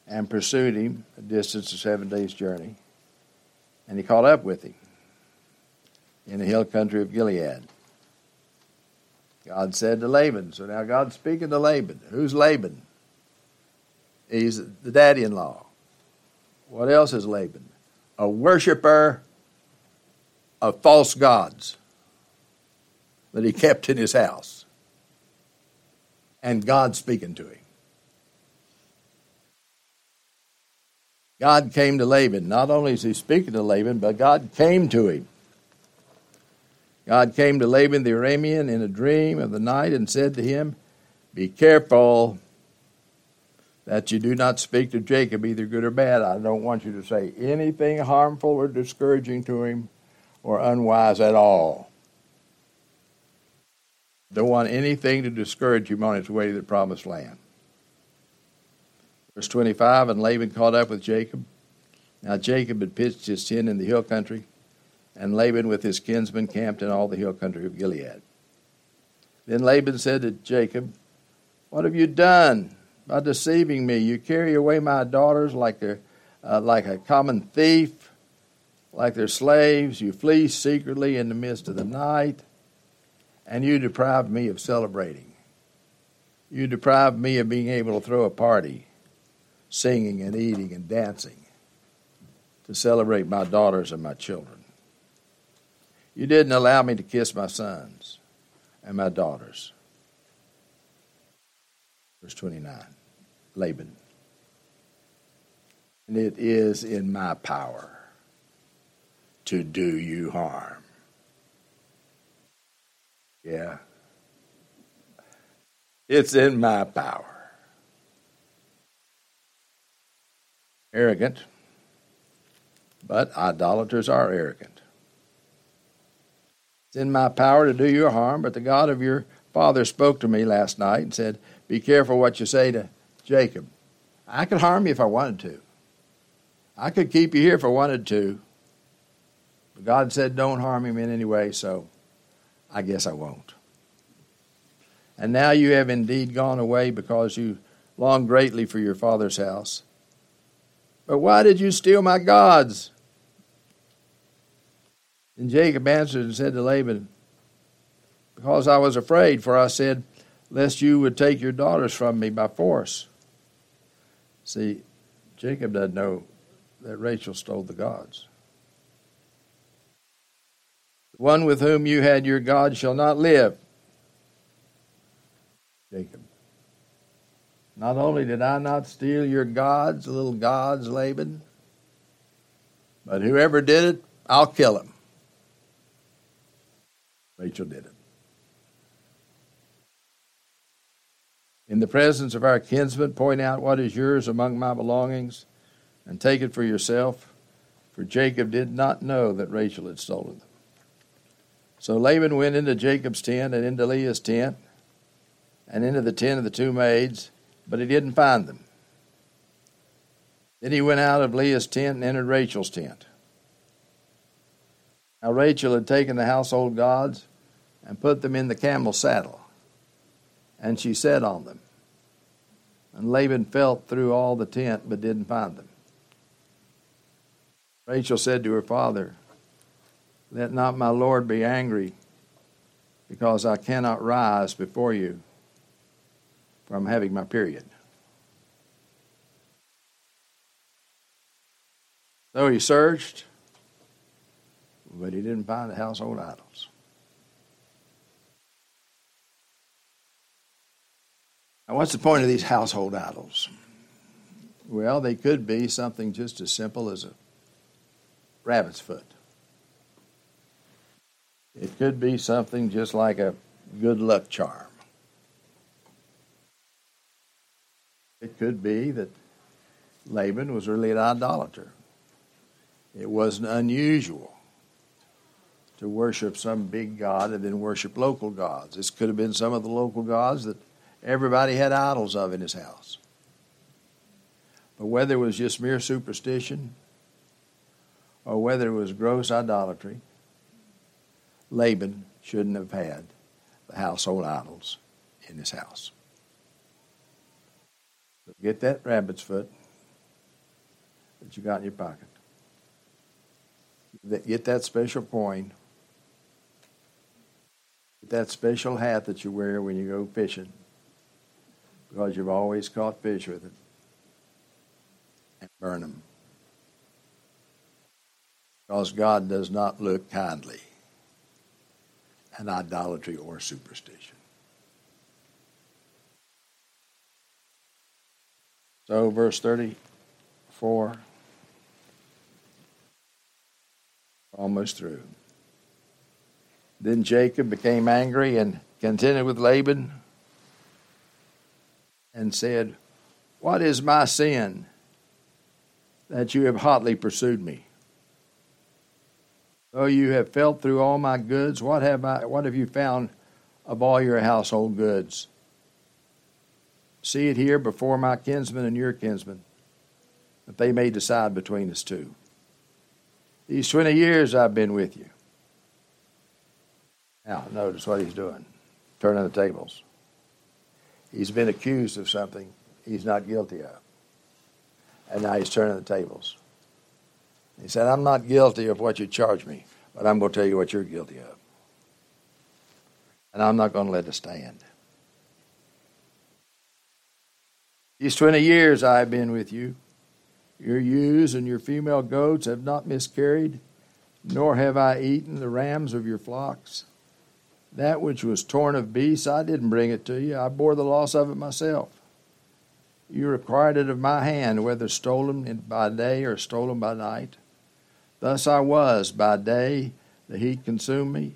and pursued him a distance of seven days' journey. And he caught up with him in the hill country of Gilead. God said to Laban, so now God's speaking to Laban. Who's Laban? He's the daddy in law. What else is Laban? A worshiper of false gods that he kept in his house. and God speaking to him. God came to Laban. Not only is he speaking to Laban, but God came to him. God came to Laban the Aramean in a dream of the night and said to him, Be careful that you do not speak to Jacob, either good or bad. I don't want you to say anything harmful or discouraging to him or unwise at all. Don't want anything to discourage him on his way to the promised land. Verse 25 And Laban caught up with Jacob. Now Jacob had pitched his tent in the hill country, and Laban with his kinsmen camped in all the hill country of Gilead. Then Laban said to Jacob, What have you done by deceiving me? You carry away my daughters like, they're, uh, like a common thief, like they're slaves. You flee secretly in the midst of the night, and you deprive me of celebrating. You deprive me of being able to throw a party singing and eating and dancing to celebrate my daughters and my children. You didn't allow me to kiss my sons and my daughters. Verse 29 Laban. And it is in my power to do you harm. Yeah. It's in my power. arrogant, but idolaters are arrogant. It's in my power to do you harm, but the God of your father spoke to me last night and said, Be careful what you say to Jacob. I could harm you if I wanted to. I could keep you here if I wanted to. God said, Don't harm him in any way, so I guess I won't. And now you have indeed gone away because you long greatly for your father's house but why did you steal my gods? And Jacob answered and said to Laban, Because I was afraid, for I said, Lest you would take your daughters from me by force. See, Jacob doesn't know that Rachel stole the gods. One with whom you had your God shall not live. Jacob. Not only did I not steal your gods, little gods, Laban, but whoever did it, I'll kill him. Rachel did it. In the presence of our kinsmen, point out what is yours among my belongings and take it for yourself. For Jacob did not know that Rachel had stolen them. So Laban went into Jacob's tent and into Leah's tent and into the tent of the two maids but he didn't find them. Then he went out of Leah's tent and entered Rachel's tent. Now Rachel had taken the household gods and put them in the camel's saddle, and she sat on them. And Laban felt through all the tent but didn't find them. Rachel said to her father, Let not my Lord be angry, because I cannot rise before you from having my period. So he searched, but he didn't find the household idols. Now, what's the point of these household idols? Well, they could be something just as simple as a rabbit's foot. It could be something just like a good luck charm. It could be that Laban was really an idolater. It wasn't unusual to worship some big god and then worship local gods. This could have been some of the local gods that everybody had idols of in his house. But whether it was just mere superstition or whether it was gross idolatry, Laban shouldn't have had the household idols in his house. Get that rabbit's foot that you got in your pocket. Get that special coin. Get that special hat that you wear when you go fishing because you've always caught fish with it. And burn them. Because God does not look kindly at idolatry or superstition. So, verse 34, almost through. Then Jacob became angry and contended with Laban and said, What is my sin that you have hotly pursued me? Though you have felt through all my goods, what have I what have you found of all your household goods? See it here before my kinsmen and your kinsmen, that they may decide between us two. These 20 years I've been with you. Now, notice what he's doing turning the tables. He's been accused of something he's not guilty of. And now he's turning the tables. He said, I'm not guilty of what you charge me, but I'm going to tell you what you're guilty of. And I'm not going to let it stand. These 20 years I have been with you. Your ewes and your female goats have not miscarried, nor have I eaten the rams of your flocks. That which was torn of beasts, I didn't bring it to you. I bore the loss of it myself. You required it of my hand, whether stolen by day or stolen by night. Thus I was. By day, the heat consumed me.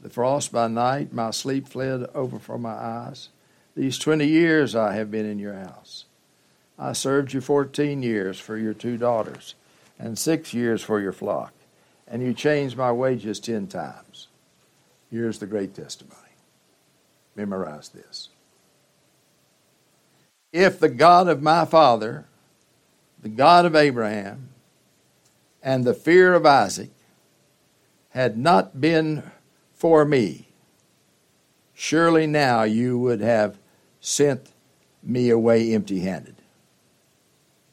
The frost by night, my sleep fled over from my eyes. These 20 years I have been in your house. I served you 14 years for your two daughters, and six years for your flock, and you changed my wages 10 times. Here's the great testimony. Memorize this. If the God of my father, the God of Abraham, and the fear of Isaac had not been for me, surely now you would have sent me away empty handed.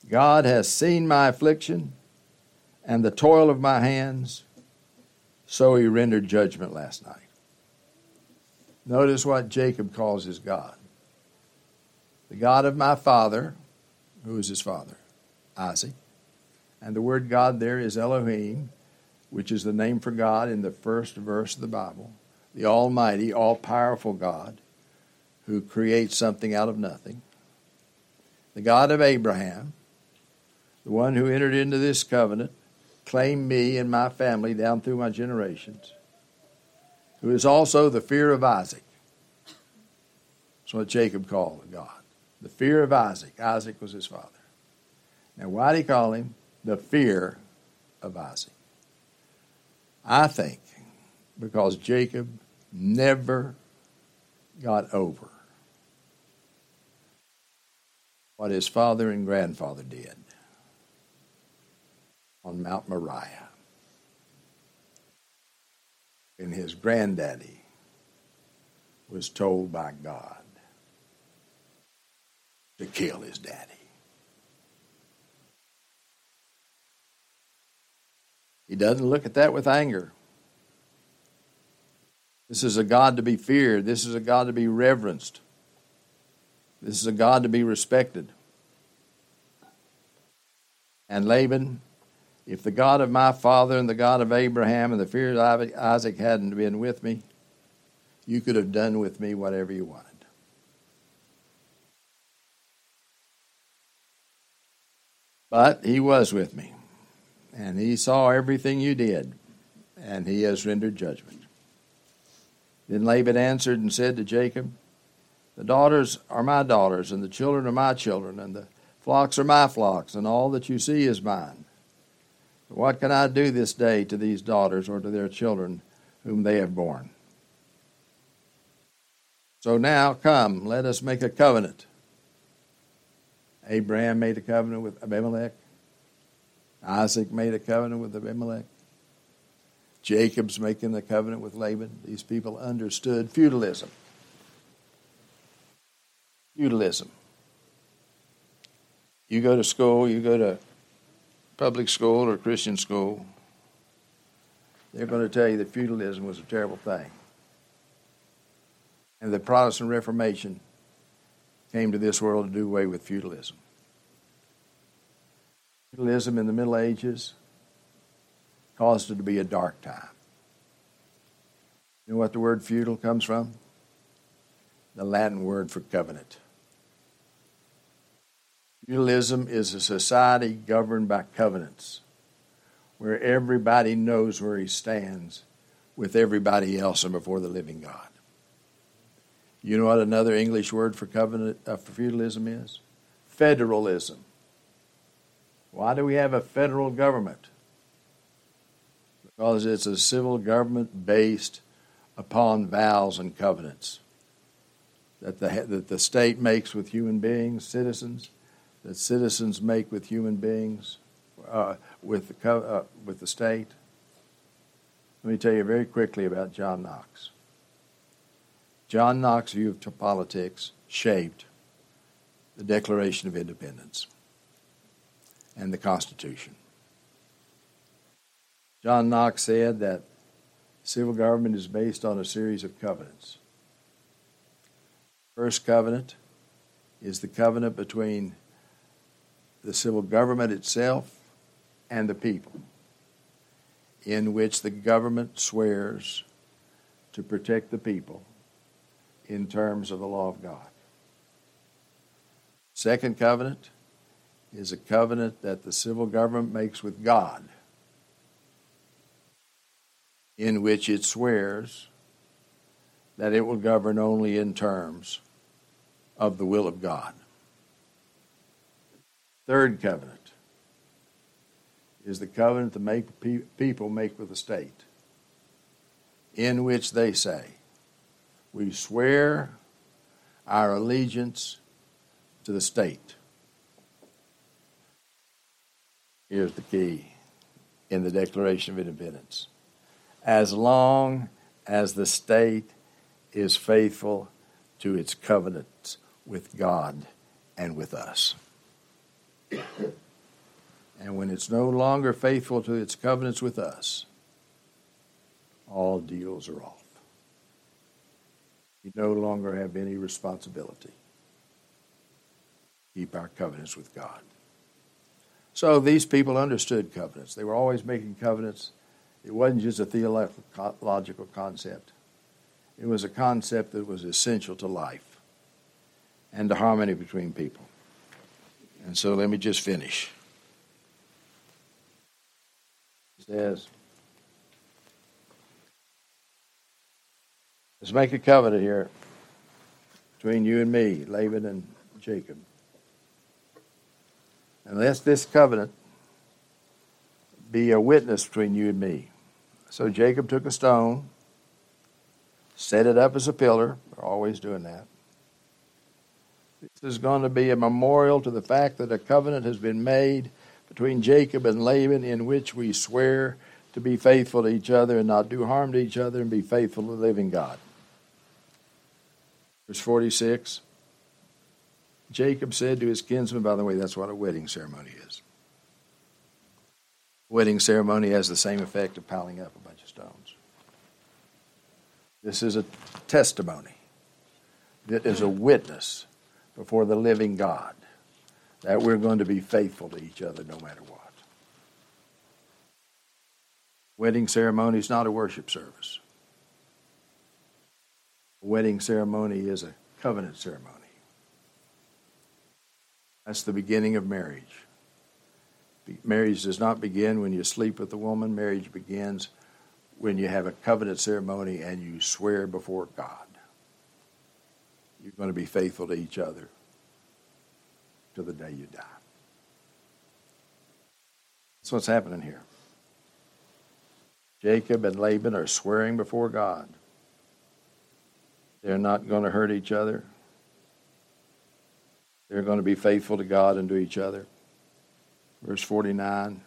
God has seen my affliction and the toil of my hands, so he rendered judgment last night. Notice what Jacob calls his God the God of my father, who is his father? Isaac. And the word God there is Elohim, which is the name for God in the first verse of the Bible. The Almighty, all powerful God who creates something out of nothing, the God of Abraham, the one who entered into this covenant, claimed me and my family down through my generations, who is also the fear of Isaac. That's what Jacob called God. The fear of Isaac. Isaac was his father. Now, why did he call him the fear of Isaac? I think because Jacob never got over what his father and grandfather did on Mount Moriah. And his granddaddy was told by God to kill his daddy. He doesn't look at that with anger. This is a God to be feared. This is a God to be reverenced. This is a God to be respected. And Laban, if the God of my father and the God of Abraham and the fear of Isaac hadn't been with me, you could have done with me whatever you wanted. But he was with me, and he saw everything you did, and he has rendered judgment. Then Laban answered and said to Jacob, the daughters are my daughters, and the children are my children, and the flocks are my flocks, and all that you see is mine. But what can I do this day to these daughters or to their children whom they have borne? So now come, let us make a covenant. Abraham made a covenant with Abimelech. Isaac made a covenant with Abimelech. Jacob's making the covenant with Laban. These people understood feudalism feudalism. You go to school, you go to public school or Christian school, they're going to tell you that feudalism was a terrible thing. And the Protestant Reformation came to this world to do away with feudalism. Feudalism in the Middle Ages caused it to be a dark time. You know what the word feudal comes from? The Latin word for covenant. Feudalism is a society governed by covenants where everybody knows where he stands with everybody else and before the living God. You know what another English word for covenant uh, for feudalism is? Federalism. Why do we have a federal government? Because it's a civil government based upon vows and covenants that the, that the state makes with human beings, citizens, that citizens make with human beings, uh, with, the, uh, with the state. Let me tell you very quickly about John Knox. John Knox's view of politics shaped the Declaration of Independence and the Constitution. John Knox said that civil government is based on a series of covenants. First covenant is the covenant between the civil government itself and the people, in which the government swears to protect the people in terms of the law of God. Second covenant is a covenant that the civil government makes with God, in which it swears that it will govern only in terms of the will of God. Third covenant is the covenant make people make with the state, in which they say, We swear our allegiance to the state. Here's the key in the Declaration of Independence. As long as the state is faithful to its covenants with God and with us. And when it's no longer faithful to its covenants with us, all deals are off. We no longer have any responsibility. Keep our covenants with God. So these people understood covenants. They were always making covenants. It wasn't just a theological concept, it was a concept that was essential to life and to harmony between people. And so let me just finish. It says, Let's make a covenant here between you and me, Laban and Jacob. And let this covenant be a witness between you and me. So Jacob took a stone, set it up as a pillar. They're always doing that. This is going to be a memorial to the fact that a covenant has been made between Jacob and Laban in which we swear to be faithful to each other and not do harm to each other and be faithful to the living God. Verse 46 Jacob said to his kinsman, by the way, that's what a wedding ceremony is. Wedding ceremony has the same effect of piling up a bunch of stones. This is a testimony, that is a witness before the living God that we're going to be faithful to each other no matter what. Wedding ceremony is not a worship service. A wedding ceremony is a covenant ceremony. That's the beginning of marriage. Marriage does not begin when you sleep with a woman. Marriage begins when you have a covenant ceremony and you swear before God. You're going to be faithful to each other to the day you die. That's what's happening here. Jacob and Laban are swearing before God. They're not going to hurt each other. They're going to be faithful to God and to each other. Verse 49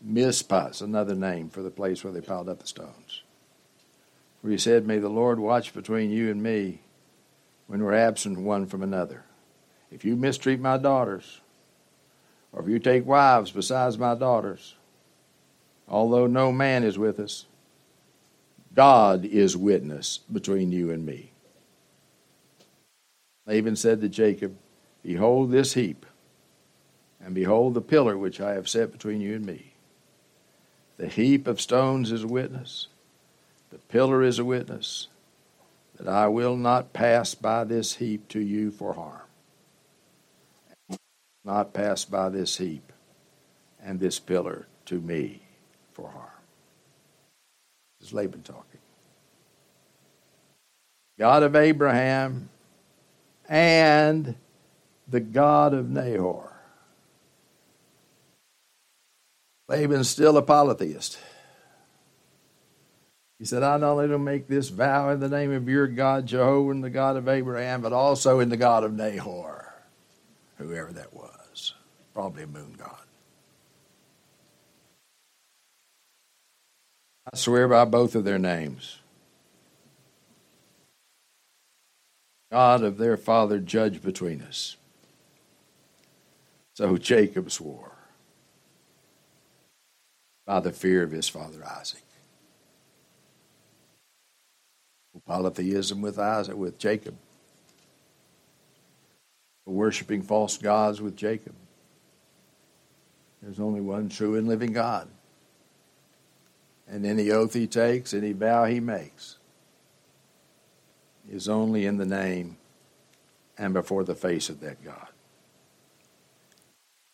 Mizpah is another name for the place where they piled up the stones. Where he said, May the Lord watch between you and me when we're absent one from another. If you mistreat my daughters, or if you take wives besides my daughters, although no man is with us, God is witness between you and me. Laban said to Jacob, Behold this heap, and behold the pillar which I have set between you and me. The heap of stones is a witness, the pillar is a witness, that I will not pass by this heap to you for harm. not pass by this heap and this pillar to me for harm. This is Laban talking. God of Abraham and the God of Nahor. Laban's still a polytheist. He said, I not only to make this vow in the name of your God, Jehovah, and the God of Abraham, but also in the God of Nahor, whoever that was. Probably a moon god. I swear by both of their names. God of their father, judge between us. So Jacob swore by the fear of his father Isaac. Polytheism with Isaac, with Jacob. Worshipping false gods with Jacob. There's only one true and living God. And any oath he takes, any vow he makes, is only in the name and before the face of that God.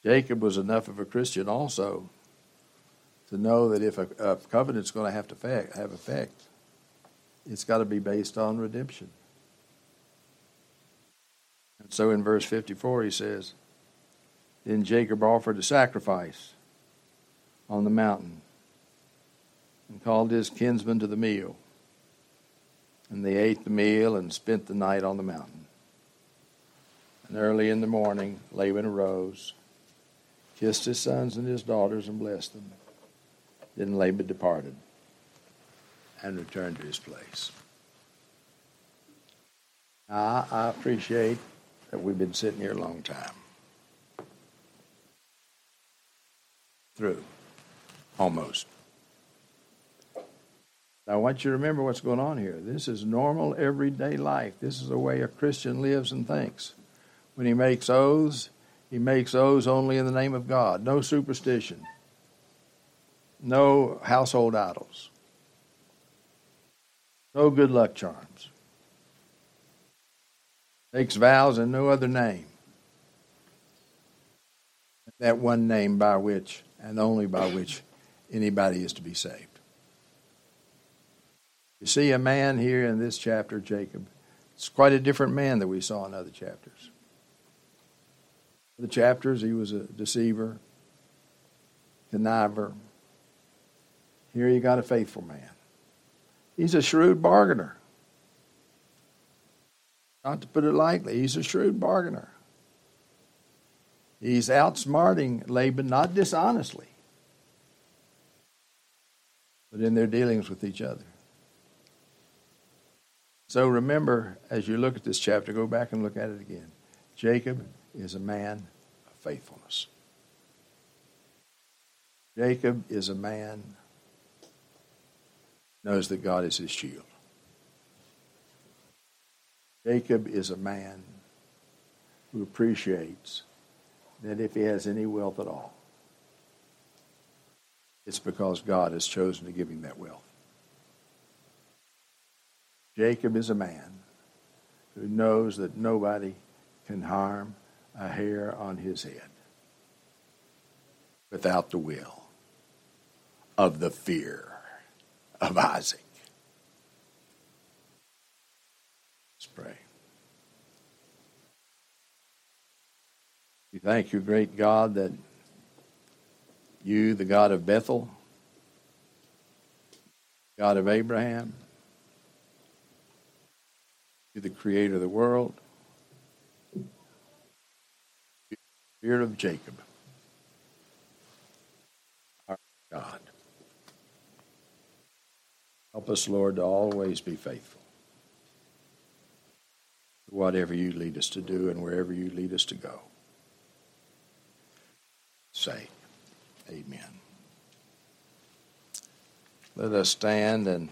Jacob was enough of a Christian also to know that if a, a covenant's going to have to effect, have effect, it's got to be based on redemption. And so in verse 54 he says, Then Jacob offered a sacrifice on the mountain and called his kinsmen to the meal. And they ate the meal and spent the night on the mountain. And early in the morning, Laban arose, kissed his sons and his daughters, and blessed them. Then Laban departed and returned to his place. Now, I appreciate that we've been sitting here a long time. Through. Almost. Now, I want you to remember what's going on here. This is normal, everyday life. This is the way a Christian lives and thinks. When he makes oaths, he makes oaths only in the name of God. No superstition no household idols, no good luck charms. Takes vows in no other name. That one name by which and only by which anybody is to be saved. You see a man here in this chapter, Jacob. It's quite a different man that we saw in other chapters. The chapters, he was a deceiver, conniver, here you got a faithful man. He's a shrewd bargainer. Not to put it lightly, he's a shrewd bargainer. He's outsmarting Laban, not dishonestly, but in their dealings with each other. So remember, as you look at this chapter, go back and look at it again. Jacob is a man of faithfulness. Jacob is a man knows that God is his shield. Jacob is a man who appreciates that if he has any wealth at all, it's because God has chosen to give him that wealth. Jacob is a man who knows that nobody can harm a hair on his head without the will of the fear of Isaac. Let's pray. We thank you, great God, that you, the God of Bethel, God of Abraham, you, the creator of the world, Spirit of Jacob, our God. Help us, Lord, to always be faithful. Whatever you lead us to do and wherever you lead us to go. Say, Amen. Let us stand and